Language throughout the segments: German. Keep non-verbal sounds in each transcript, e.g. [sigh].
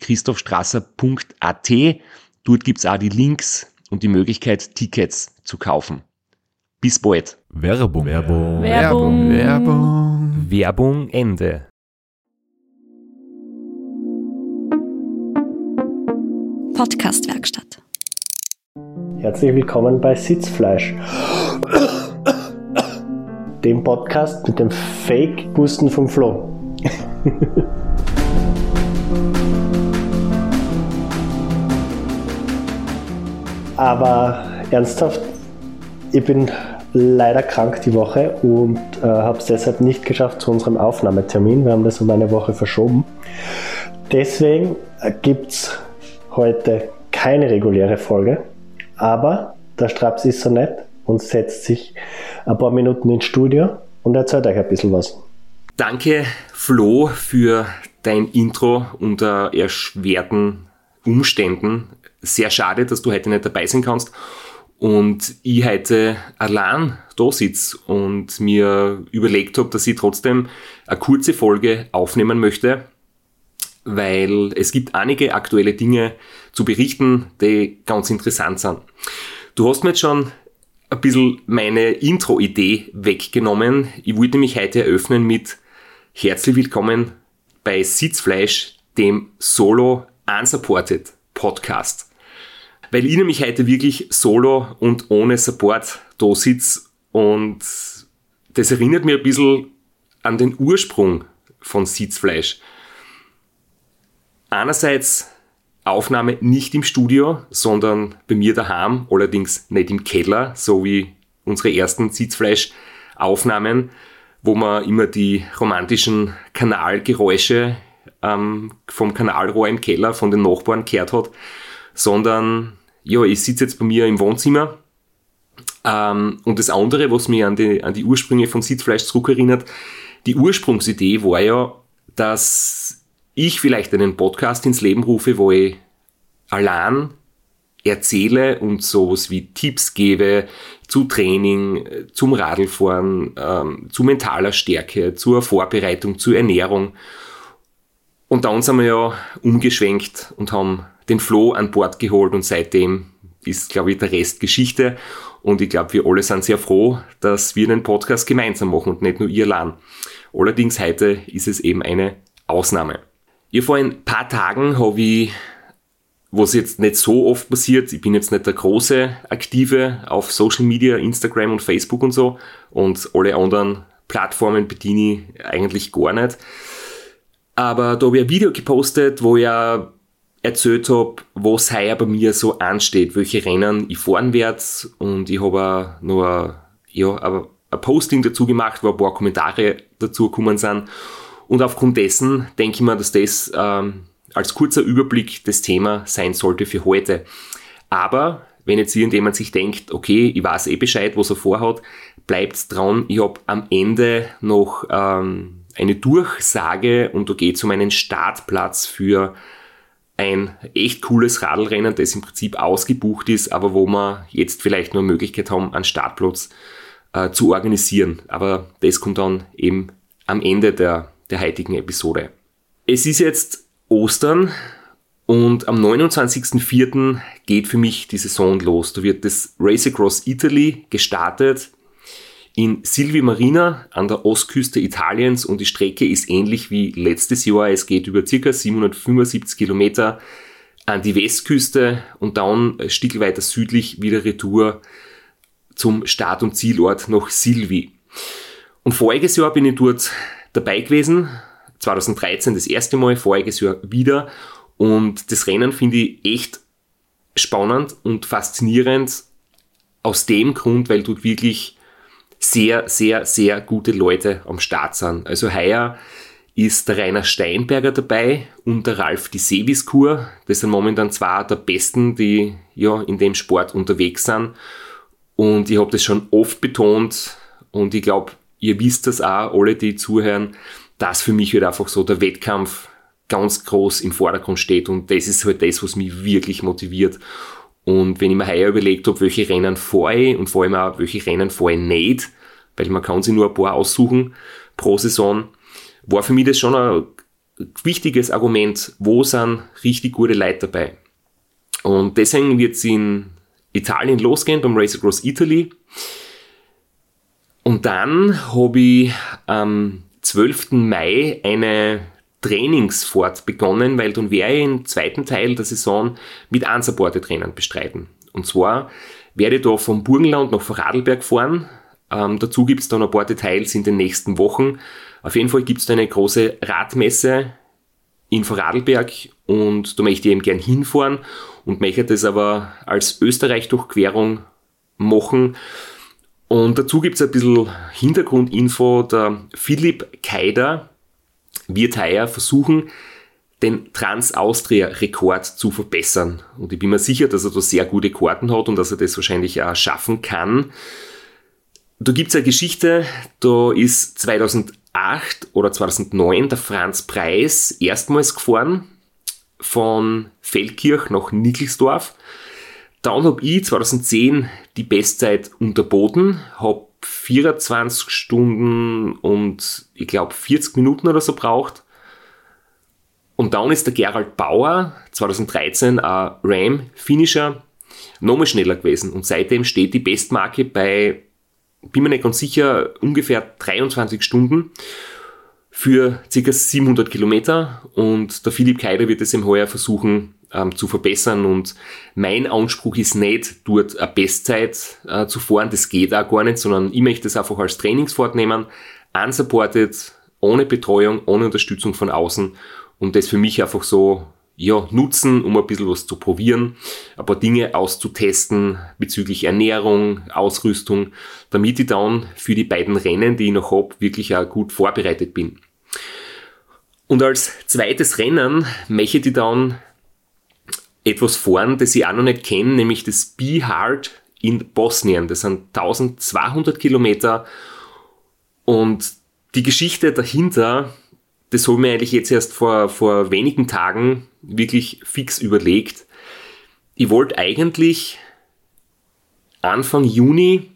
www.christophstrasser.at. Dort gibt's auch die Links und die Möglichkeit, Tickets zu kaufen. Bis bald. Werbung. Werbung. Werbung. Werbung. Werbung Ende. Podcastwerkstatt. Herzlich willkommen bei Sitzfleisch, dem Podcast mit dem Fake-Husten vom Flo. [laughs] Aber ernsthaft, ich bin leider krank die Woche und äh, habe es deshalb nicht geschafft zu unserem Aufnahmetermin. Wir haben das um eine Woche verschoben. Deswegen äh, gibt es heute keine reguläre Folge, aber der Straps ist so nett und setzt sich ein paar Minuten ins Studio und erzählt euch ein bisschen was. Danke, Flo, für dein Intro unter erschwerten Umständen. Sehr schade, dass du heute nicht dabei sein kannst. Und ich heute allein da sitze und mir überlegt habe, dass ich trotzdem eine kurze Folge aufnehmen möchte, weil es gibt einige aktuelle Dinge zu berichten, die ganz interessant sind. Du hast mir jetzt schon ein bisschen meine Intro-Idee weggenommen. Ich wollte mich heute eröffnen mit Herzlich willkommen bei Sitzfleisch, dem Solo Unsupported Podcast. Weil ich nämlich heute wirklich solo und ohne Support da sitze und das erinnert mir ein bisschen an den Ursprung von Sitzfleisch. Einerseits Aufnahme nicht im Studio, sondern bei mir daheim, allerdings nicht im Keller, so wie unsere ersten Sitzfleisch-Aufnahmen, wo man immer die romantischen Kanalgeräusche ähm, vom Kanalrohr im Keller von den Nachbarn gehört hat, sondern ja, ich sitze jetzt bei mir im Wohnzimmer ähm, und das andere, was mich an die, an die Ursprünge von Sitzfleisch zurückerinnert, die Ursprungsidee war ja, dass ich vielleicht einen Podcast ins Leben rufe, wo ich allein erzähle und sowas wie Tipps gebe zu Training, zum Radlfahren, ähm, zu mentaler Stärke, zur Vorbereitung, zur Ernährung. Und dann sind wir ja umgeschwenkt und haben den Flo an Bord geholt und seitdem ist, glaube ich, der Rest Geschichte. Und ich glaube, wir alle sind sehr froh, dass wir einen Podcast gemeinsam machen und nicht nur ihr allein. Allerdings heute ist es eben eine Ausnahme. Ja, vor ein paar Tagen habe ich, was jetzt nicht so oft passiert, ich bin jetzt nicht der große Aktive auf Social Media, Instagram und Facebook und so und alle anderen Plattformen bediene ich eigentlich gar nicht. Aber da habe ich ein Video gepostet, wo ja erzählt habe, was heuer bei mir so ansteht, welche Rennen ich fahren werde und ich habe noch ein, ja, ein Posting dazu gemacht, wo ein paar Kommentare dazu gekommen sind und aufgrund dessen denke ich mir, dass das ähm, als kurzer Überblick das Thema sein sollte für heute. Aber wenn jetzt irgendjemand sich denkt, okay, ich weiß eh Bescheid, was er vorhat, bleibt dran. Ich habe am Ende noch ähm, eine Durchsage und da geht es um einen Startplatz für ein echt cooles Radlrennen, das im Prinzip ausgebucht ist, aber wo wir jetzt vielleicht nur Möglichkeit haben, einen Startplatz äh, zu organisieren. Aber das kommt dann eben am Ende der der heutigen Episode. Es ist jetzt Ostern und am 29.04. geht für mich die Saison los. Da wird das Race Across Italy gestartet in Silvi Marina an der Ostküste Italiens und die Strecke ist ähnlich wie letztes Jahr. Es geht über ca. 775 Kilometer an die Westküste und dann ein Stück weiter südlich wieder Retour zum Start- und Zielort nach Silvi. Und voriges Jahr bin ich dort dabei gewesen, 2013 das erste Mal, voriges Jahr wieder. Und das Rennen finde ich echt spannend und faszinierend aus dem Grund, weil dort wirklich sehr, sehr, sehr gute Leute am Start sind. Also heuer ist der Rainer Steinberger dabei und der Ralf die Seviskur. Das sind momentan zwei der Besten, die ja in dem Sport unterwegs sind. Und ich habe das schon oft betont und ich glaube, ihr wisst das auch, alle, die zuhören, dass für mich halt einfach so der Wettkampf ganz groß im Vordergrund steht und das ist halt das, was mich wirklich motiviert. Und wenn ich mir heuer überlegt habe, welche Rennen fahre ich und vor allem auch, welche Rennen fahre ich nicht, weil man kann sich nur ein paar aussuchen pro Saison, war für mich das schon ein wichtiges Argument, wo sind richtig gute Leute dabei. Und deswegen wird es in Italien losgehen, beim Race Across Italy. Und dann habe ich am 12. Mai eine Trainingsfahrt begonnen, weil dann werde ich im zweiten Teil der Saison mit Unsupported-Rennen bestreiten. Und zwar werde ich da vom Burgenland nach Vorarlberg fahren. Ähm, dazu gibt es dann ein paar Details in den nächsten Wochen. Auf jeden Fall gibt es da eine große Radmesse in Vorarlberg und da möchte ich eben gern hinfahren und möchte das aber als Österreich-Durchquerung machen. Und dazu gibt es ein bisschen Hintergrundinfo. Der Philipp Keider wird heuer versuchen, den Trans-Austria-Rekord zu verbessern. Und ich bin mir sicher, dass er da sehr gute Karten hat und dass er das wahrscheinlich auch schaffen kann. Da gibt es eine Geschichte, da ist 2008 oder 2009 der Franz Preis erstmals gefahren von Feldkirch nach Nickelsdorf. Dann habe ich 2010 die Bestzeit unterboten, habe 24 Stunden und ich glaube 40 Minuten oder so braucht. Und dann ist der Gerald Bauer 2013 ein Ram-Finisher nochmal schneller gewesen. Und seitdem steht die Bestmarke bei, bin mir nicht ganz sicher, ungefähr 23 Stunden für ca. 700 Kilometer. Und der Philipp Keider wird es im Heuer versuchen ähm, zu verbessern. Und mein Anspruch ist nicht, dort eine Bestzeit äh, zu fahren. Das geht auch gar nicht, sondern ich möchte das einfach als Trainingsfahrt nehmen, unsupported, ohne Betreuung, ohne Unterstützung von außen und das für mich einfach so ja, nutzen, um ein bisschen was zu probieren, ein paar Dinge auszutesten bezüglich Ernährung, Ausrüstung, damit ich dann für die beiden Rennen, die ich noch habe, wirklich auch gut vorbereitet bin. Und als zweites Rennen möchte ich dann etwas fahren, das ich auch noch nicht kenne, nämlich das Be Hard in Bosnien. Das sind 1200 Kilometer und die Geschichte dahinter das habe ich mir eigentlich jetzt erst vor, vor wenigen Tagen wirklich fix überlegt. Ich wollte eigentlich Anfang Juni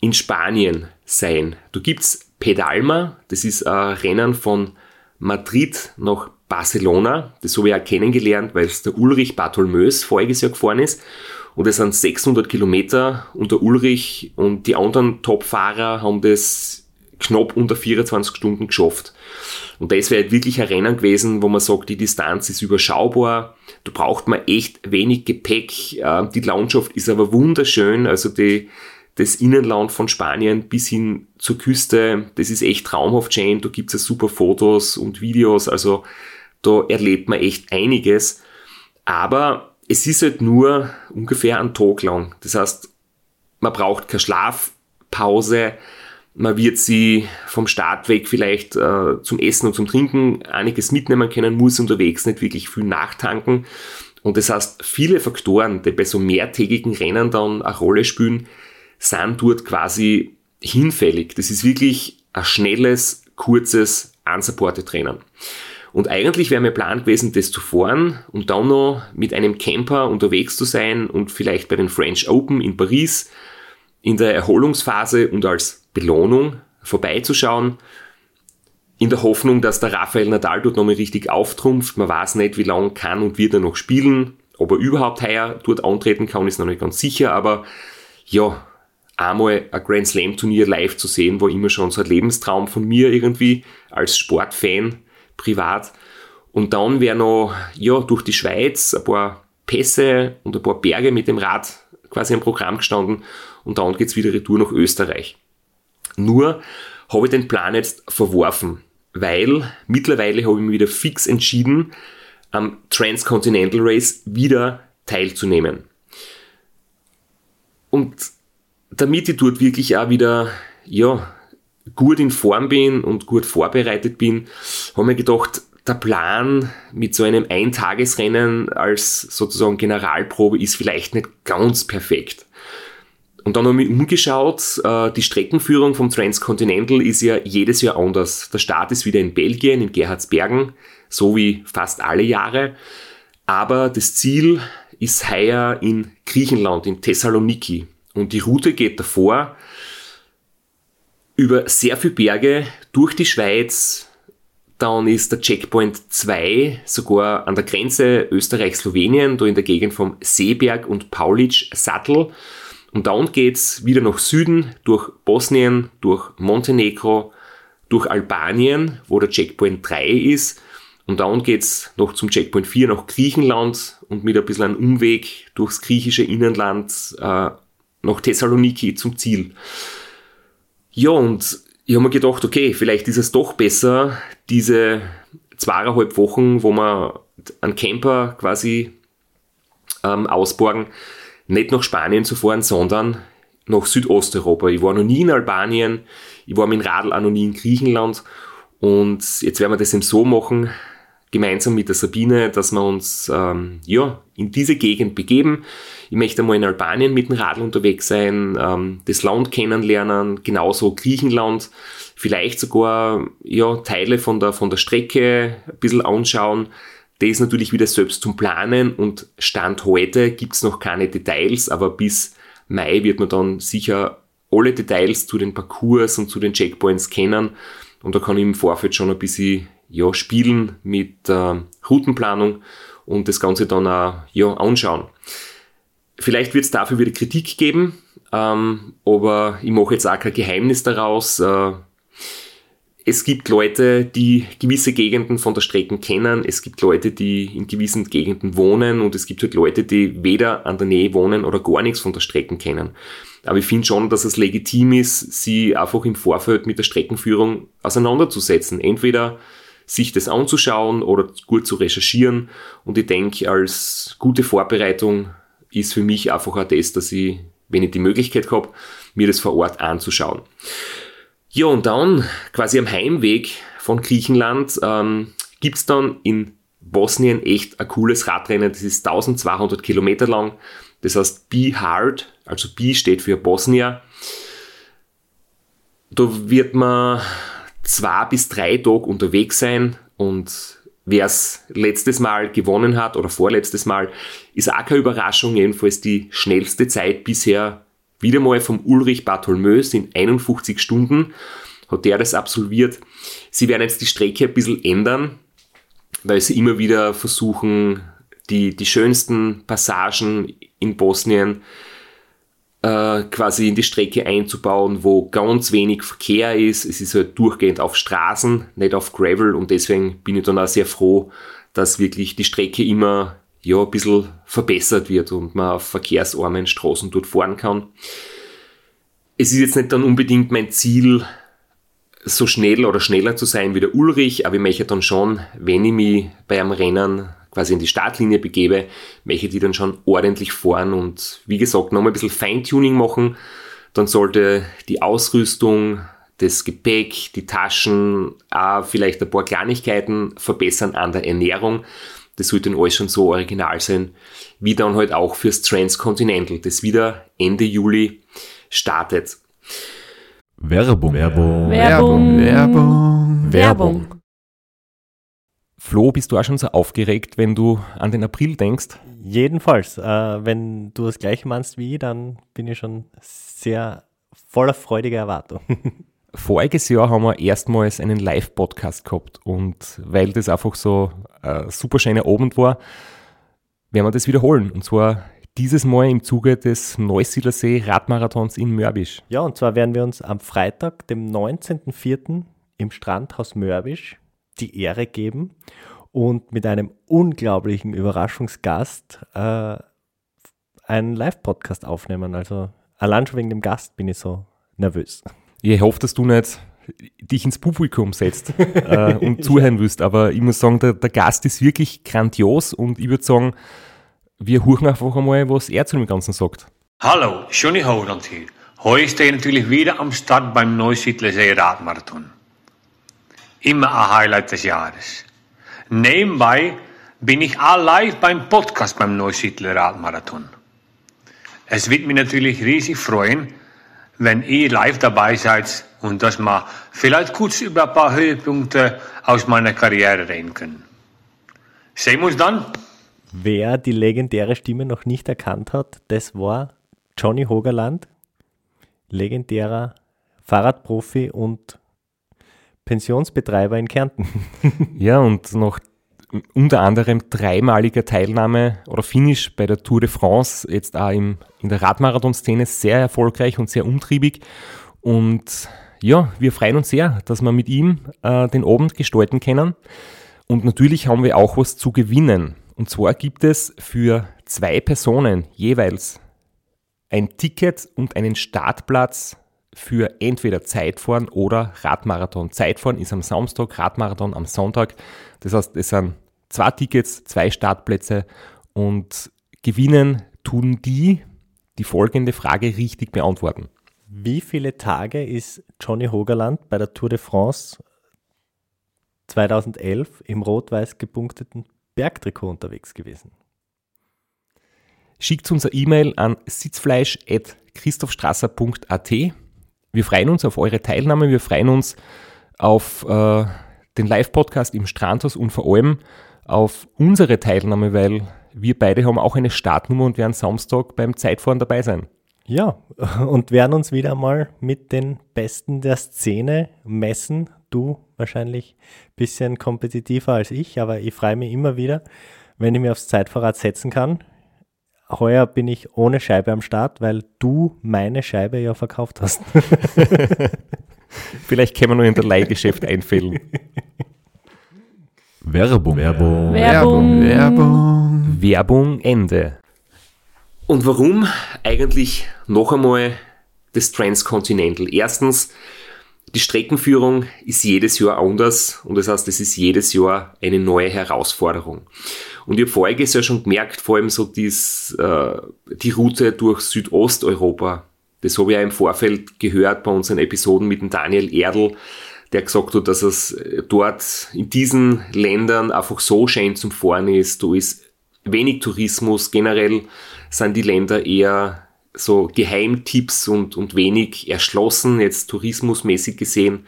in Spanien sein. Da gibt's Pedalma, das ist ein Rennen von Madrid nach Barcelona. Das habe ich auch kennengelernt, weil es der Ulrich Bartholmös voriges Jahr gefahren ist. Und es sind 600 Kilometer und der Ulrich und die anderen Top-Fahrer haben das knapp unter 24 Stunden geschafft. Und das wäre halt wirklich ein Rennen gewesen, wo man sagt, die Distanz ist überschaubar, da braucht man echt wenig Gepäck, die Landschaft ist aber wunderschön, also die, das Innenland von Spanien bis hin zur Küste, das ist echt traumhaft schön, da gibt es ja super Fotos und Videos, also da erlebt man echt einiges, aber es ist halt nur ungefähr ein Tag lang, das heißt, man braucht keine Schlafpause, man wird sie vom Start weg vielleicht äh, zum Essen und zum Trinken einiges mitnehmen können, muss unterwegs nicht wirklich viel nachtanken. Und das heißt, viele Faktoren, die bei so mehrtägigen Rennen dann eine Rolle spielen, sind dort quasi hinfällig. Das ist wirklich ein schnelles, kurzes, unsupported Rennen. Und eigentlich wäre mein Plan gewesen, das zu fahren und dann noch mit einem Camper unterwegs zu sein und vielleicht bei den French Open in Paris in der Erholungsphase und als Belohnung vorbeizuschauen, in der Hoffnung, dass der Rafael Nadal dort nochmal richtig auftrumpft. Man weiß nicht, wie lange kann und wird er noch spielen. Ob er überhaupt heuer dort antreten kann, ist noch nicht ganz sicher, aber ja, einmal ein Grand Slam Turnier live zu sehen, war immer schon so ein Lebenstraum von mir irgendwie als Sportfan privat. Und dann wäre noch ja, durch die Schweiz ein paar Pässe und ein paar Berge mit dem Rad quasi im Programm gestanden und dann geht's wieder retour nach Österreich. Nur habe ich den Plan jetzt verworfen, weil mittlerweile habe ich mich wieder fix entschieden, am Transcontinental Race wieder teilzunehmen. Und damit ich dort wirklich auch wieder, ja, gut in Form bin und gut vorbereitet bin, habe mir gedacht, der Plan mit so einem Eintagesrennen als sozusagen Generalprobe ist vielleicht nicht ganz perfekt. Und dann habe ich umgeschaut, äh, die Streckenführung vom Transcontinental ist ja jedes Jahr anders. Der Start ist wieder in Belgien, in Gerhardsbergen, so wie fast alle Jahre. Aber das Ziel ist heuer in Griechenland, in Thessaloniki. Und die Route geht davor über sehr viele Berge durch die Schweiz. Dann ist der Checkpoint 2 sogar an der Grenze Österreich-Slowenien, da in der Gegend vom Seeberg und Paulitsch-Sattel. Und dann geht's wieder nach Süden durch Bosnien, durch Montenegro, durch Albanien, wo der Checkpoint 3 ist. Und dann geht's noch zum Checkpoint 4 nach Griechenland und mit ein bisschen einem Umweg durchs griechische Innenland äh, nach Thessaloniki zum Ziel. Ja, und ich habe mir gedacht, okay, vielleicht ist es doch besser, diese zweieinhalb Wochen, wo wir einen Camper quasi ähm, ausborgen, nicht nach Spanien zu fahren, sondern nach Südosteuropa. Ich war noch nie in Albanien, ich war mit dem Radl auch noch nie in Griechenland und jetzt werden wir das eben so machen, gemeinsam mit der Sabine, dass wir uns ähm, ja, in diese Gegend begeben. Ich möchte einmal in Albanien mit dem Radl unterwegs sein, ähm, das Land kennenlernen, genauso Griechenland, vielleicht sogar ja, Teile von der, von der Strecke ein bisschen anschauen. Das ist natürlich wieder selbst zum Planen und Stand heute gibt's noch keine Details, aber bis Mai wird man dann sicher alle Details zu den Parcours und zu den Checkpoints kennen und da kann ich im Vorfeld schon ein bisschen ja, spielen mit äh, Routenplanung und das Ganze dann auch ja, anschauen. Vielleicht wird es dafür wieder Kritik geben, ähm, aber ich mache jetzt auch kein Geheimnis daraus. Äh, es gibt Leute, die gewisse Gegenden von der Strecke kennen, es gibt Leute, die in gewissen Gegenden wohnen und es gibt halt Leute, die weder an der Nähe wohnen oder gar nichts von der Strecke kennen. Aber ich finde schon, dass es legitim ist, sie einfach im Vorfeld mit der Streckenführung auseinanderzusetzen. Entweder sich das anzuschauen oder gut zu recherchieren. Und ich denke, als gute Vorbereitung ist für mich einfach auch das, dass ich, wenn ich die Möglichkeit habe, mir das vor Ort anzuschauen. Ja, und dann quasi am Heimweg von Griechenland ähm, gibt's dann in Bosnien echt ein cooles Radrennen. Das ist 1200 Kilometer lang. Das heißt Be Hard, also B steht für Bosnia. Da wird man zwei bis drei Tage unterwegs sein und wer es letztes Mal gewonnen hat oder vorletztes Mal, ist auch keine Überraschung, jedenfalls die schnellste Zeit bisher wieder mal vom Ulrich Bartholmö in 51 Stunden hat der das absolviert. Sie werden jetzt die Strecke ein bisschen ändern, weil sie immer wieder versuchen, die, die schönsten Passagen in Bosnien äh, quasi in die Strecke einzubauen, wo ganz wenig Verkehr ist. Es ist halt durchgehend auf Straßen, nicht auf Gravel und deswegen bin ich dann auch sehr froh, dass wirklich die Strecke immer ja, ein bisschen verbessert wird und man auf verkehrsarmen Straßen dort fahren kann. Es ist jetzt nicht dann unbedingt mein Ziel, so schnell oder schneller zu sein wie der Ulrich, aber ich möchte dann schon, wenn ich mich bei einem Rennen quasi in die Startlinie begebe, möchte ich die dann schon ordentlich fahren und wie gesagt, nochmal ein bisschen Feintuning machen. Dann sollte die Ausrüstung, das Gepäck, die Taschen, auch vielleicht ein paar Kleinigkeiten verbessern an der Ernährung. Das sollte dann alles schon so original sein, wie dann halt auch fürs Transcontinental, das wieder Ende Juli startet. Werbung. Werbung. Werbung. Werbung. Werbung. Flo, bist du auch schon so aufgeregt, wenn du an den April denkst? Jedenfalls, äh, wenn du das gleiche meinst wie ich, dann bin ich schon sehr voller freudiger Erwartung. [laughs] Voriges Jahr haben wir erstmals einen Live-Podcast gehabt und weil das einfach so ein super schöner Abend war, werden wir das wiederholen. Und zwar dieses Mal im Zuge des Neusiedlersee Radmarathons in Mörbisch. Ja, und zwar werden wir uns am Freitag, dem 19.04. im Strandhaus Mörbisch die Ehre geben und mit einem unglaublichen Überraschungsgast äh, einen Live-Podcast aufnehmen. Also allein schon wegen dem Gast bin ich so nervös. Ich hoffe, dass du nicht dich ins Publikum setzt [laughs] äh, und zuhören willst, aber ich muss sagen, der, der Gast ist wirklich grandios und ich würde sagen, wir hören einfach einmal, was er zu dem Ganzen sagt. Hallo, Johnny Holland hier. Heute stehe ich natürlich wieder am Start beim Neusiedlersee Radmarathon. Immer ein Highlight des Jahres. Nebenbei bin ich all live beim Podcast beim Neusiedler Radmarathon. Es wird mich natürlich riesig freuen, wenn ihr live dabei seid und dass wir vielleicht kurz über ein paar Höhepunkte aus meiner Karriere reden können. Sehen wir uns dann. Wer die legendäre Stimme noch nicht erkannt hat, das war Johnny Hogerland, legendärer Fahrradprofi und Pensionsbetreiber in Kärnten. [laughs] ja, und noch unter anderem dreimaliger Teilnahme oder Finish bei der Tour de France, jetzt auch im, in der Radmarathon-Szene sehr erfolgreich und sehr umtriebig. Und ja, wir freuen uns sehr, dass wir mit ihm äh, den Abend gestalten können. Und natürlich haben wir auch was zu gewinnen. Und zwar gibt es für zwei Personen jeweils ein Ticket und einen Startplatz für entweder Zeitfahren oder Radmarathon. Zeitfahren ist am Samstag, Radmarathon am Sonntag. Das heißt, es sind zwei Tickets, zwei Startplätze und gewinnen tun die, die folgende Frage richtig beantworten. Wie viele Tage ist Johnny Hogerland bei der Tour de France 2011 im rot-weiß gepunkteten Bergtrikot unterwegs gewesen? Schickt unser E-Mail an sitzfleisch.christophstrasser.at. Wir freuen uns auf eure Teilnahme, wir freuen uns auf äh, den Live-Podcast im Strandhaus und vor allem auf unsere Teilnahme, weil wir beide haben auch eine Startnummer und werden Samstag beim Zeitfahren dabei sein. Ja, [laughs] und werden uns wieder mal mit den Besten der Szene messen. Du wahrscheinlich ein bisschen kompetitiver als ich, aber ich freue mich immer wieder, wenn ich mir aufs Zeitfahrrad setzen kann. Heuer bin ich ohne Scheibe am Start, weil du meine Scheibe ja verkauft hast. [laughs] Vielleicht können wir nur in der Leihgeschäft einfällen. Werbung. Werbung. Werbung. Werbung. Werbung Ende. Und warum eigentlich noch einmal das Transcontinental? Erstens, die Streckenführung ist jedes Jahr anders und das heißt, es ist jedes Jahr eine neue Herausforderung. Und ich habe voriges Jahr schon gemerkt, vor allem so dies, äh, die Route durch Südosteuropa. Das habe ich ja im Vorfeld gehört bei unseren Episoden mit dem Daniel Erdl, der gesagt hat, dass es dort in diesen Ländern einfach so schön zum Fahren ist. Da ist wenig Tourismus. Generell sind die Länder eher so Geheimtipps und, und wenig erschlossen, jetzt tourismusmäßig gesehen.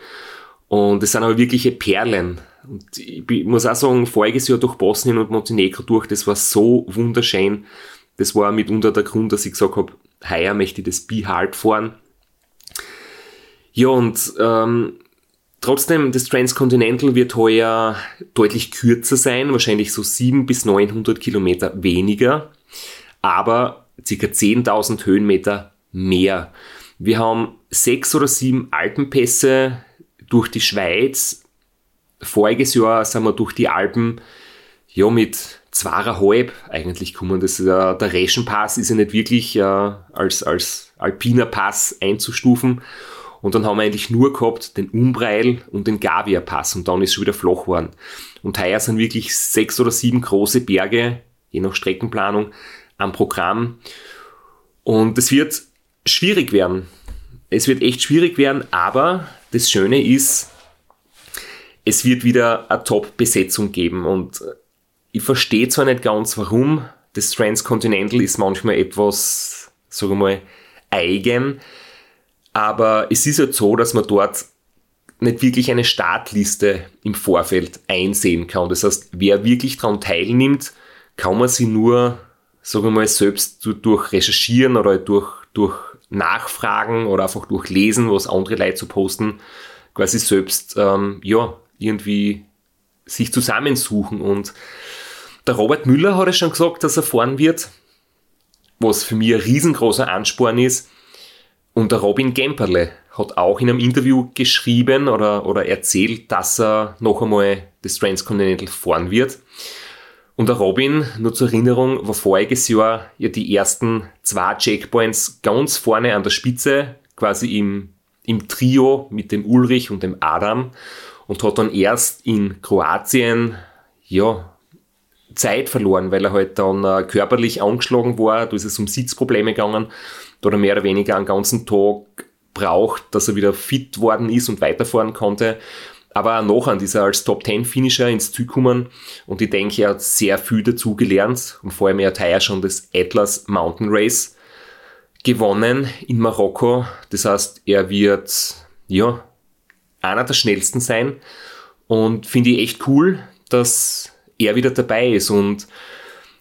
Und es sind aber wirkliche Perlen. Und ich muss auch sagen, voriges Jahr durch Bosnien und Montenegro durch, das war so wunderschön. Das war mitunter der Grund, dass ich gesagt habe, heuer möchte ich das Be Hard fahren. Ja, und ähm, Trotzdem, das Transcontinental wird heuer deutlich kürzer sein, wahrscheinlich so 700 bis 900 Kilometer weniger, aber ca. 10.000 Höhenmeter mehr. Wir haben sechs oder sieben Alpenpässe durch die Schweiz. Voriges Jahr sind wir durch die Alpen ja mit zweieinhalb eigentlich kommen. Das, äh, der Reschenpass ist ja nicht wirklich äh, als, als alpiner Pass einzustufen. Und dann haben wir eigentlich nur gehabt den Umbreil und den Gavia-Pass und dann ist es schon wieder flach geworden. Und heuer sind wirklich sechs oder sieben große Berge, je nach Streckenplanung, am Programm. Und es wird schwierig werden. Es wird echt schwierig werden, aber das Schöne ist, es wird wieder eine Top-Besetzung geben. Und ich verstehe zwar nicht ganz, warum. Das Transcontinental ist manchmal etwas, sagen wir mal, eigen aber es ist halt so, dass man dort nicht wirklich eine Startliste im Vorfeld einsehen kann. Das heißt, wer wirklich daran teilnimmt, kann man sie nur, sagen wir mal, selbst durch Recherchieren oder durch, durch Nachfragen oder einfach durch Lesen, was andere Leute so posten, quasi selbst, ähm, ja, irgendwie sich zusammensuchen. Und der Robert Müller hat es schon gesagt, dass er fahren wird, was für mich ein riesengroßer Ansporn ist. Und der Robin Gemperle hat auch in einem Interview geschrieben oder, oder erzählt, dass er noch einmal das Transcontinental fahren wird. Und der Robin, nur zur Erinnerung, war voriges Jahr ja die ersten zwei Checkpoints ganz vorne an der Spitze, quasi im, im Trio mit dem Ulrich und dem Adam und hat dann erst in Kroatien, ja, Zeit verloren, weil er halt dann äh, körperlich angeschlagen war, da ist es um Sitzprobleme gegangen, da hat er mehr oder weniger einen ganzen Tag braucht, dass er wieder fit worden ist und weiterfahren konnte. Aber auch noch an dieser als Top 10 Finisher ins Ziel kommen. Und ich denke, er hat sehr viel dazu gelernt und vor allem er hat heuer schon das Atlas Mountain Race gewonnen in Marokko. Das heißt, er wird, ja, einer der schnellsten sein. Und finde ich echt cool, dass er wieder dabei ist. Und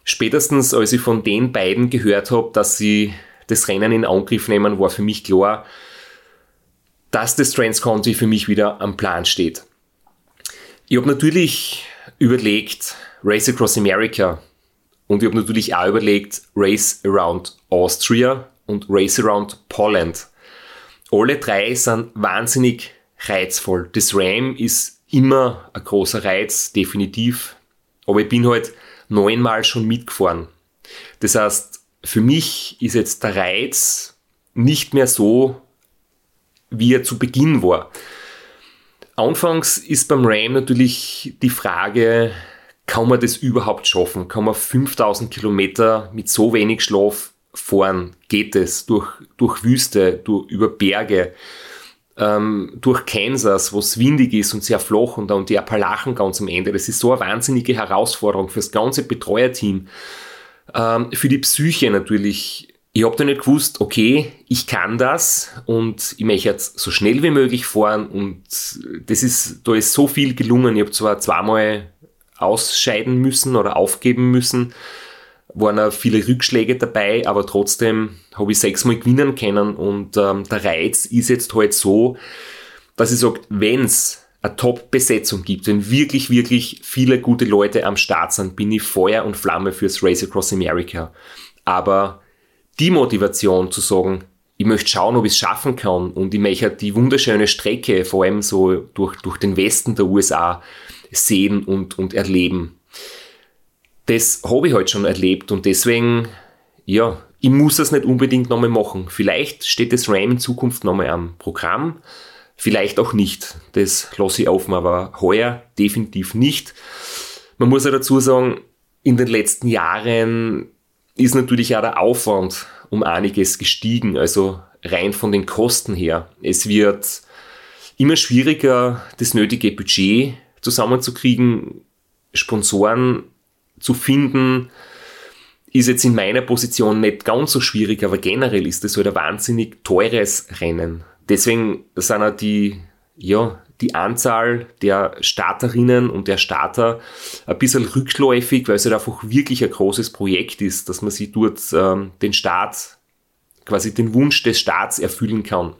spätestens als ich von den beiden gehört habe, dass sie das Rennen in Angriff nehmen, war für mich klar, dass das Transconti für mich wieder am Plan steht. Ich habe natürlich überlegt, Race Across America und ich habe natürlich auch überlegt, Race Around Austria und Race Around Poland. Alle drei sind wahnsinnig reizvoll. Das Ram ist immer ein großer Reiz, definitiv. Aber ich bin halt neunmal schon mitgefahren. Das heißt, für mich ist jetzt der Reiz nicht mehr so, wie er zu Beginn war. Anfangs ist beim Ram natürlich die Frage, kann man das überhaupt schaffen? Kann man 5000 Kilometer mit so wenig Schlaf fahren? Geht es durch, durch Wüste, durch, über Berge, ähm, durch Kansas, wo es windig ist und sehr flach und dann die Appalachen ganz am Ende? Das ist so eine wahnsinnige Herausforderung für das ganze Betreuerteam. Ähm, für die Psyche natürlich ich habe da nicht gewusst, okay, ich kann das und ich möchte jetzt so schnell wie möglich fahren und das ist, da ist so viel gelungen. Ich habe zwar zweimal ausscheiden müssen oder aufgeben müssen, waren auch viele Rückschläge dabei, aber trotzdem habe ich sechsmal gewinnen können und ähm, der Reiz ist jetzt halt so, dass ich sage, wenn es eine Top-Besetzung gibt, wenn wirklich, wirklich viele gute Leute am Start sind, bin ich Feuer und Flamme fürs Race Across America. Aber die Motivation zu sagen, ich möchte schauen, ob ich es schaffen kann und ich möchte die wunderschöne Strecke, vor allem so durch, durch den Westen der USA, sehen und, und erleben. Das habe ich halt schon erlebt und deswegen, ja, ich muss das nicht unbedingt nochmal machen. Vielleicht steht das RAM in Zukunft nochmal am Programm, vielleicht auch nicht. Das lasse ich offen, aber heuer definitiv nicht. Man muss ja dazu sagen, in den letzten Jahren ist natürlich auch der Aufwand um einiges gestiegen, also rein von den Kosten her. Es wird immer schwieriger, das nötige Budget zusammenzukriegen, Sponsoren zu finden, ist jetzt in meiner Position nicht ganz so schwierig, aber generell ist es halt ein wahnsinnig teures Rennen. Deswegen sind auch die, ja, die Anzahl der Starterinnen und der Starter ein bisschen rückläufig, weil es halt einfach wirklich ein großes Projekt ist, dass man sich dort ähm, den Start, quasi den Wunsch des Staats erfüllen kann.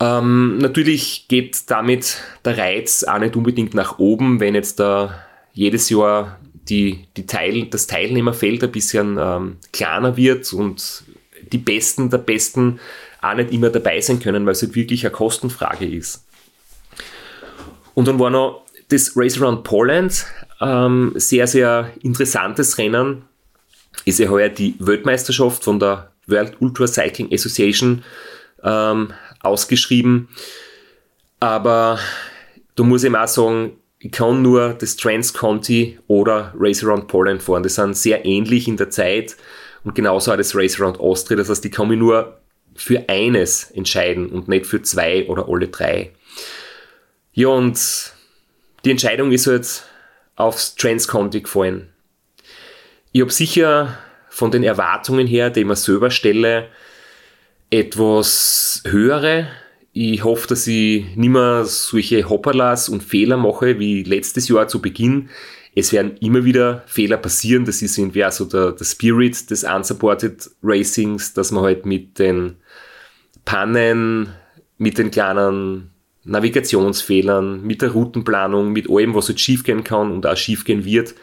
Ähm, natürlich geht damit der Reiz auch nicht unbedingt nach oben, wenn jetzt da jedes Jahr die, die Teil, das Teilnehmerfeld ein bisschen ähm, kleiner wird und die Besten der Besten auch nicht immer dabei sein können, weil es halt wirklich eine Kostenfrage ist. Und dann war noch das Race Around Poland, ähm, sehr, sehr interessantes Rennen. Ist ja heuer die Weltmeisterschaft von der World Ultra Cycling Association ähm, ausgeschrieben. Aber da muss ich auch sagen, ich kann nur das Trans-Conti oder Race Around Poland fahren. Das sind sehr ähnlich in der Zeit und genauso auch das Race Around Austria. Das heißt, ich kann mich nur für eines entscheiden und nicht für zwei oder alle drei. Ja, und die Entscheidung ist halt aufs Transconti gefallen. Ich habe sicher von den Erwartungen her, die ich mir selber stelle, etwas höhere. Ich hoffe, dass ich nicht mehr solche Hopperlas und Fehler mache wie letztes Jahr zu Beginn. Es werden immer wieder Fehler passieren. Das ist irgendwie auch so der, der Spirit des Unsupported Racings, dass man halt mit den Pannen, mit den kleinen Navigationsfehlern, mit der Routenplanung, mit allem, was jetzt schiefgehen kann und auch schiefgehen wird,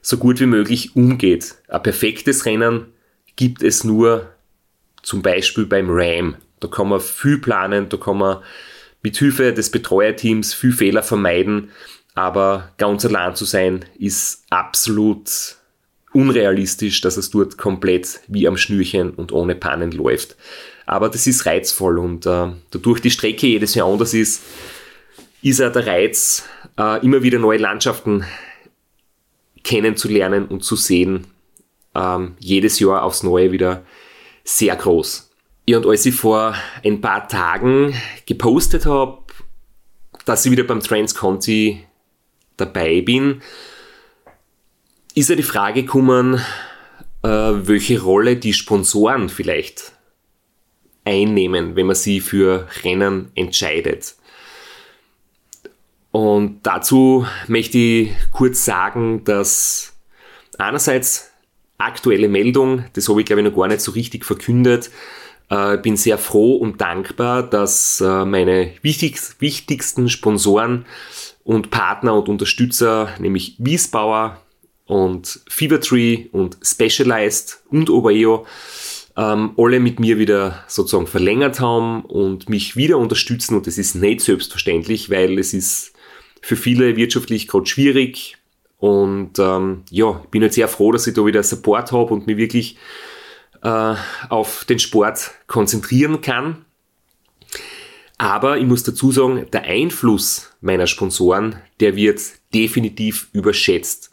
so gut wie möglich umgeht. Ein perfektes Rennen gibt es nur zum Beispiel beim Ram. Da kann man viel planen, da kann man mit Hilfe des Betreuerteams viel Fehler vermeiden, aber ganz allein zu sein ist absolut unrealistisch, dass es dort komplett wie am Schnürchen und ohne Pannen läuft. Aber das ist reizvoll und äh, dadurch die Strecke jedes Jahr anders ist, ist ja der Reiz, äh, immer wieder neue Landschaften kennenzulernen und zu sehen, ähm, jedes Jahr aufs Neue wieder sehr groß. Ja, und als ich vor ein paar Tagen gepostet habe, dass ich wieder beim Transconti dabei bin, ist ja die Frage gekommen, äh, welche Rolle die Sponsoren vielleicht einnehmen, wenn man sie für Rennen entscheidet. Und dazu möchte ich kurz sagen, dass einerseits aktuelle Meldung, das habe ich glaube ich noch gar nicht so richtig verkündet, äh, bin sehr froh und dankbar, dass äh, meine wichtigst, wichtigsten Sponsoren und Partner und Unterstützer, nämlich Wiesbauer und Fevertree und Specialized und Obaeo, ähm, alle mit mir wieder sozusagen verlängert haben und mich wieder unterstützen und das ist nicht selbstverständlich, weil es ist für viele wirtschaftlich gerade schwierig und ähm, ja, ich bin jetzt sehr froh, dass ich da wieder Support habe und mich wirklich äh, auf den Sport konzentrieren kann. Aber ich muss dazu sagen, der Einfluss meiner Sponsoren, der wird definitiv überschätzt.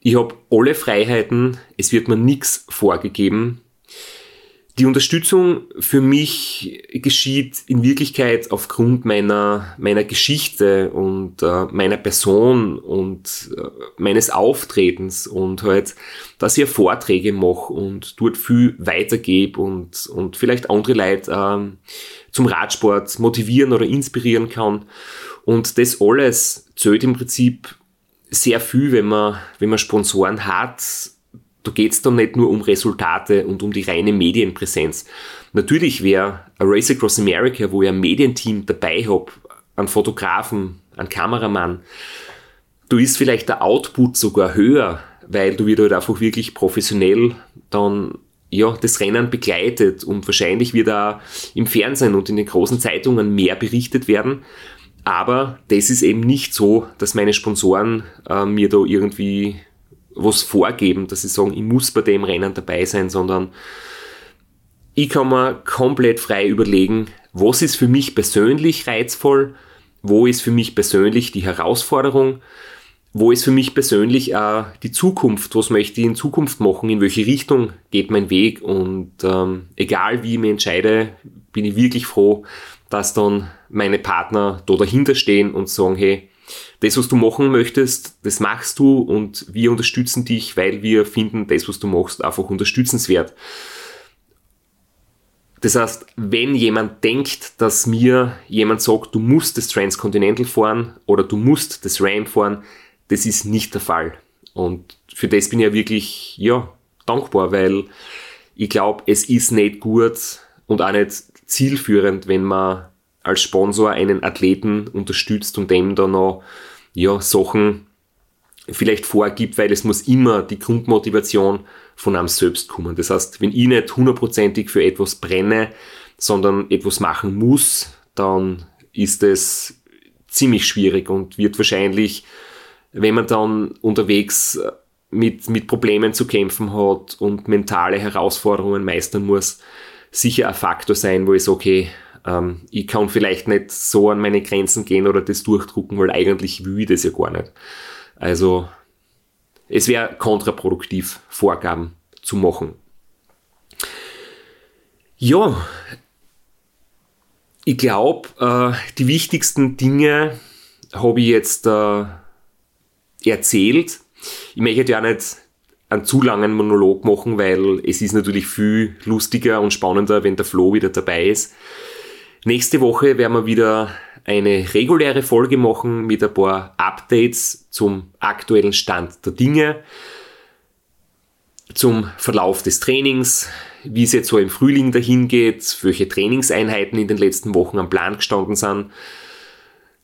Ich habe alle Freiheiten, es wird mir nichts vorgegeben. Die Unterstützung für mich geschieht in Wirklichkeit aufgrund meiner, meiner Geschichte und äh, meiner Person und äh, meines Auftretens und halt, dass ich Vorträge mache und dort viel weitergebe und, und vielleicht andere Leute äh, zum Radsport motivieren oder inspirieren kann. Und das alles zählt im Prinzip sehr viel, wenn man, wenn man Sponsoren hat, da geht es dann nicht nur um Resultate und um die reine Medienpräsenz. Natürlich wäre a Race Across America, wo ich ein Medienteam dabei habe, einen Fotografen, einen Kameramann, du ist vielleicht der Output sogar höher, weil du wieder halt einfach wirklich professionell dann ja, das Rennen begleitet und wahrscheinlich wird da im Fernsehen und in den großen Zeitungen mehr berichtet werden. Aber das ist eben nicht so, dass meine Sponsoren äh, mir da irgendwie was vorgeben, dass sie sagen, ich muss bei dem Rennen dabei sein, sondern ich kann mir komplett frei überlegen, was ist für mich persönlich reizvoll, wo ist für mich persönlich die Herausforderung, wo ist für mich persönlich auch die Zukunft, was möchte ich in Zukunft machen, in welche Richtung geht mein Weg und ähm, egal wie ich mich entscheide, bin ich wirklich froh, dass dann meine Partner da dahinter stehen und sagen, hey, das, was du machen möchtest, das machst du und wir unterstützen dich, weil wir finden, das, was du machst, einfach unterstützenswert. Das heißt, wenn jemand denkt, dass mir jemand sagt, du musst das Transcontinental fahren oder du musst das Ram fahren, das ist nicht der Fall. Und für das bin ich ja wirklich, ja, dankbar, weil ich glaube, es ist nicht gut und auch nicht zielführend, wenn man als Sponsor einen Athleten unterstützt und dem dann noch ja, Sachen vielleicht vorgibt, weil es muss immer die Grundmotivation von einem selbst kommen. Das heißt, wenn ich nicht hundertprozentig für etwas brenne, sondern etwas machen muss, dann ist es ziemlich schwierig und wird wahrscheinlich, wenn man dann unterwegs mit, mit Problemen zu kämpfen hat und mentale Herausforderungen meistern muss, sicher ein Faktor sein, wo ich sage, okay, ähm, ich kann vielleicht nicht so an meine Grenzen gehen oder das durchdrucken, weil eigentlich will ich das ja gar nicht. Also es wäre kontraproduktiv, Vorgaben zu machen. Ja, ich glaube, äh, die wichtigsten Dinge habe ich jetzt äh, erzählt. Ich möchte ja nicht einen zu langen Monolog machen, weil es ist natürlich viel lustiger und spannender, wenn der Flo wieder dabei ist. Nächste Woche werden wir wieder eine reguläre Folge machen mit ein paar Updates zum aktuellen Stand der Dinge, zum Verlauf des Trainings, wie es jetzt so im Frühling dahin geht, welche Trainingseinheiten in den letzten Wochen am Plan gestanden sind,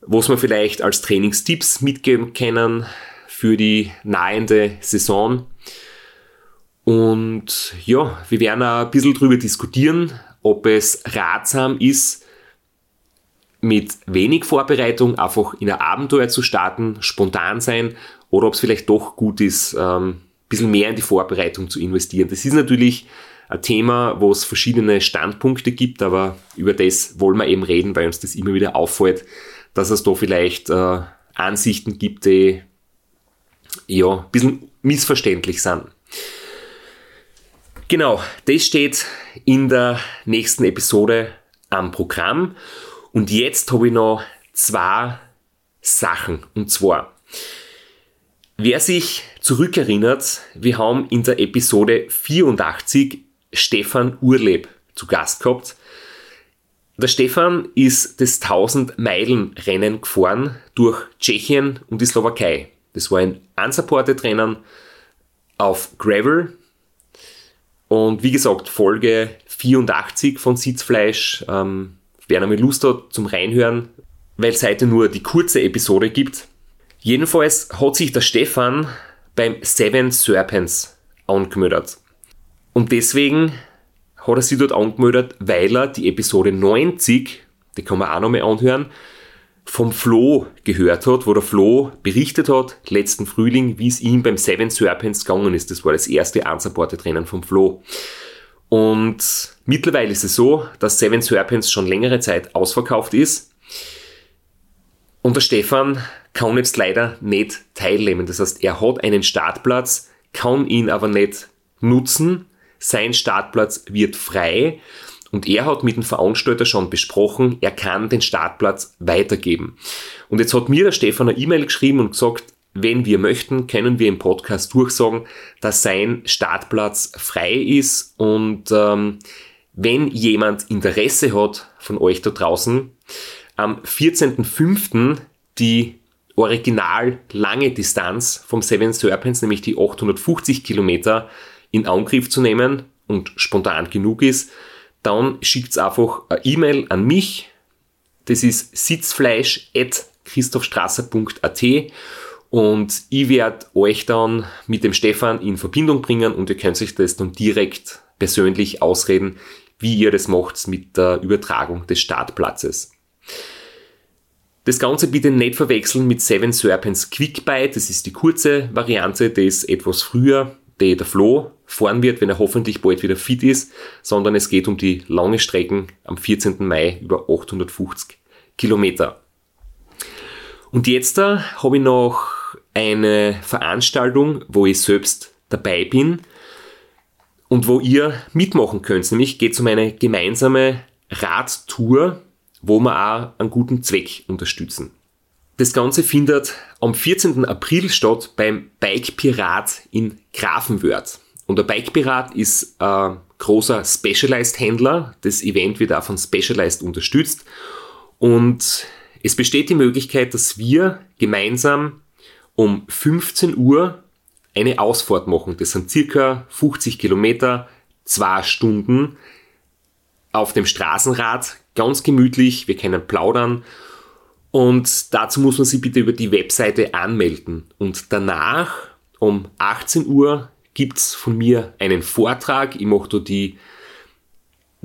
was wir vielleicht als Trainingstipps mitgeben können für die nahende Saison. Und ja, wir werden ein bisschen drüber diskutieren, ob es ratsam ist, mit wenig Vorbereitung einfach in ein Abenteuer zu starten, spontan sein, oder ob es vielleicht doch gut ist, ähm, ein bisschen mehr in die Vorbereitung zu investieren. Das ist natürlich ein Thema, wo es verschiedene Standpunkte gibt, aber über das wollen wir eben reden, weil uns das immer wieder auffällt, dass es da vielleicht äh, Ansichten gibt, die ja, ein bisschen missverständlich sind. Genau, das steht in der nächsten Episode am Programm. Und jetzt habe ich noch zwei Sachen. Und zwar, wer sich zurückerinnert, wir haben in der Episode 84 Stefan Urleb zu Gast gehabt. Der Stefan ist das 1000-Meilen-Rennen gefahren durch Tschechien und die Slowakei. Das war ein unsupported Rennen auf Gravel. Und wie gesagt, Folge 84 von Sitzfleisch. Ähm, wer noch mal Lust hat zum Reinhören, weil es heute nur die kurze Episode gibt. Jedenfalls hat sich der Stefan beim Seven Serpents angemeldet. Und deswegen hat er sich dort angemeldet, weil er die Episode 90, die kann man auch nochmal anhören, vom Flo gehört hat, wo der Flo berichtet hat, letzten Frühling, wie es ihm beim Seven Serpents gegangen ist. Das war das erste unsupported Rennen vom Flo. Und mittlerweile ist es so, dass Seven Serpents schon längere Zeit ausverkauft ist. Und der Stefan kann jetzt leider nicht teilnehmen. Das heißt, er hat einen Startplatz, kann ihn aber nicht nutzen, sein Startplatz wird frei und er hat mit dem Veranstalter schon besprochen, er kann den Startplatz weitergeben. Und jetzt hat mir der Stefan eine E-Mail geschrieben und gesagt, wenn wir möchten, können wir im Podcast durchsagen, dass sein Startplatz frei ist und ähm, wenn jemand Interesse hat von euch da draußen, am 14.05. die original lange Distanz vom Seven Serpents, nämlich die 850 Kilometer, in Angriff zu nehmen und spontan genug ist, dann schickt einfach eine E-Mail an mich. Das ist sitzfleisch.christophstrasser.at und ich werde euch dann mit dem Stefan in Verbindung bringen und ihr könnt euch das dann direkt persönlich ausreden, wie ihr das macht mit der Übertragung des Startplatzes. Das Ganze bitte nicht verwechseln mit Seven Serpents Quickbite. Das ist die kurze Variante, die ist etwas früher die der Flo fahren wird, wenn er hoffentlich bald wieder fit ist, sondern es geht um die lange Strecken am 14. Mai über 850 Kilometer. Und jetzt äh, habe ich noch eine Veranstaltung, wo ich selbst dabei bin und wo ihr mitmachen könnt. Nämlich geht es um eine gemeinsame Radtour, wo wir auch einen guten Zweck unterstützen. Das Ganze findet am 14. April statt beim Bike Pirat in Grafenwörth. Und der Bike Pirat ist ein großer Specialized-Händler. Das Event wird auch von Specialized unterstützt. Und es besteht die Möglichkeit, dass wir gemeinsam um 15 Uhr eine Ausfahrt machen. Das sind circa 50 Kilometer, zwei Stunden auf dem Straßenrad, ganz gemütlich. Wir können plaudern und dazu muss man sich bitte über die Webseite anmelden. Und danach um 18 Uhr gibt es von mir einen Vortrag. Ich mache da die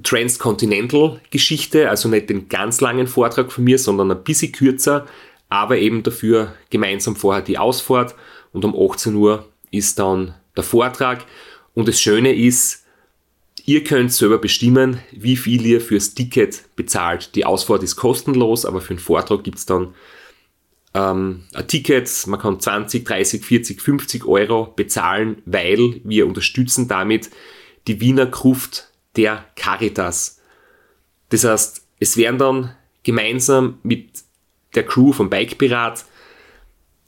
Transcontinental-Geschichte, also nicht den ganz langen Vortrag von mir, sondern ein bisschen kürzer, aber eben dafür gemeinsam vorher die Ausfahrt. Und um 18 Uhr ist dann der Vortrag. Und das Schöne ist, Ihr könnt selber bestimmen, wie viel ihr fürs Ticket bezahlt. Die Ausfahrt ist kostenlos, aber für einen Vortrag gibt es dann ähm, ein Ticket. Man kann 20, 30, 40, 50 Euro bezahlen, weil wir unterstützen damit die Wiener Gruft der Caritas. Das heißt, es werden dann gemeinsam mit der Crew vom Bike Pirat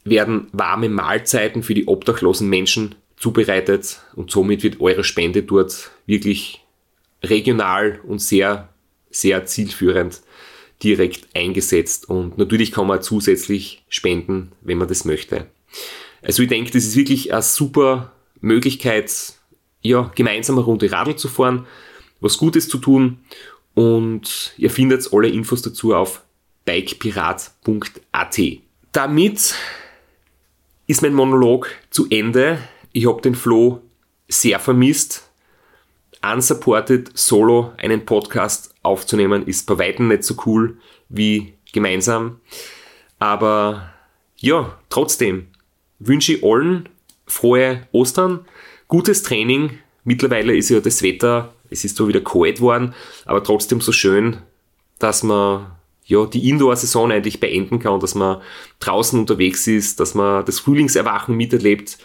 werden warme Mahlzeiten für die obdachlosen Menschen zubereitet und somit wird eure Spende dort wirklich regional und sehr, sehr zielführend direkt eingesetzt. Und natürlich kann man zusätzlich spenden, wenn man das möchte. Also ich denke, das ist wirklich eine super Möglichkeit, ja, gemeinsam eine Runde Radl zu fahren, was Gutes zu tun und ihr findet alle Infos dazu auf bikepirat.at. Damit ist mein Monolog zu Ende. Ich habe den Flo sehr vermisst. unsupported solo einen Podcast aufzunehmen, ist bei weitem nicht so cool wie gemeinsam. Aber ja, trotzdem wünsche ich allen frohe Ostern, gutes Training. Mittlerweile ist ja das Wetter, es ist so wieder kalt worden, aber trotzdem so schön, dass man ja, die Indoor-Saison eigentlich beenden kann, dass man draußen unterwegs ist, dass man das Frühlingserwachen miterlebt.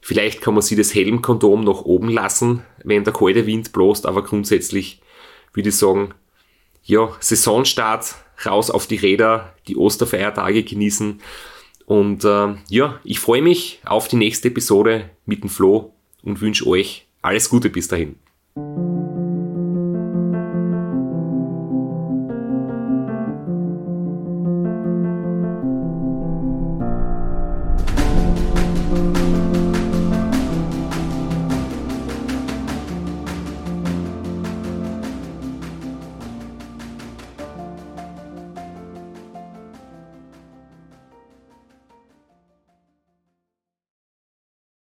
Vielleicht kann man sich das Helmkondom noch oben lassen, wenn der kalte Wind bloßt, aber grundsätzlich würde ich sagen, ja, Saisonstart, raus auf die Räder, die Osterfeiertage genießen. Und äh, ja, ich freue mich auf die nächste Episode mit dem Flo und wünsche euch alles Gute bis dahin.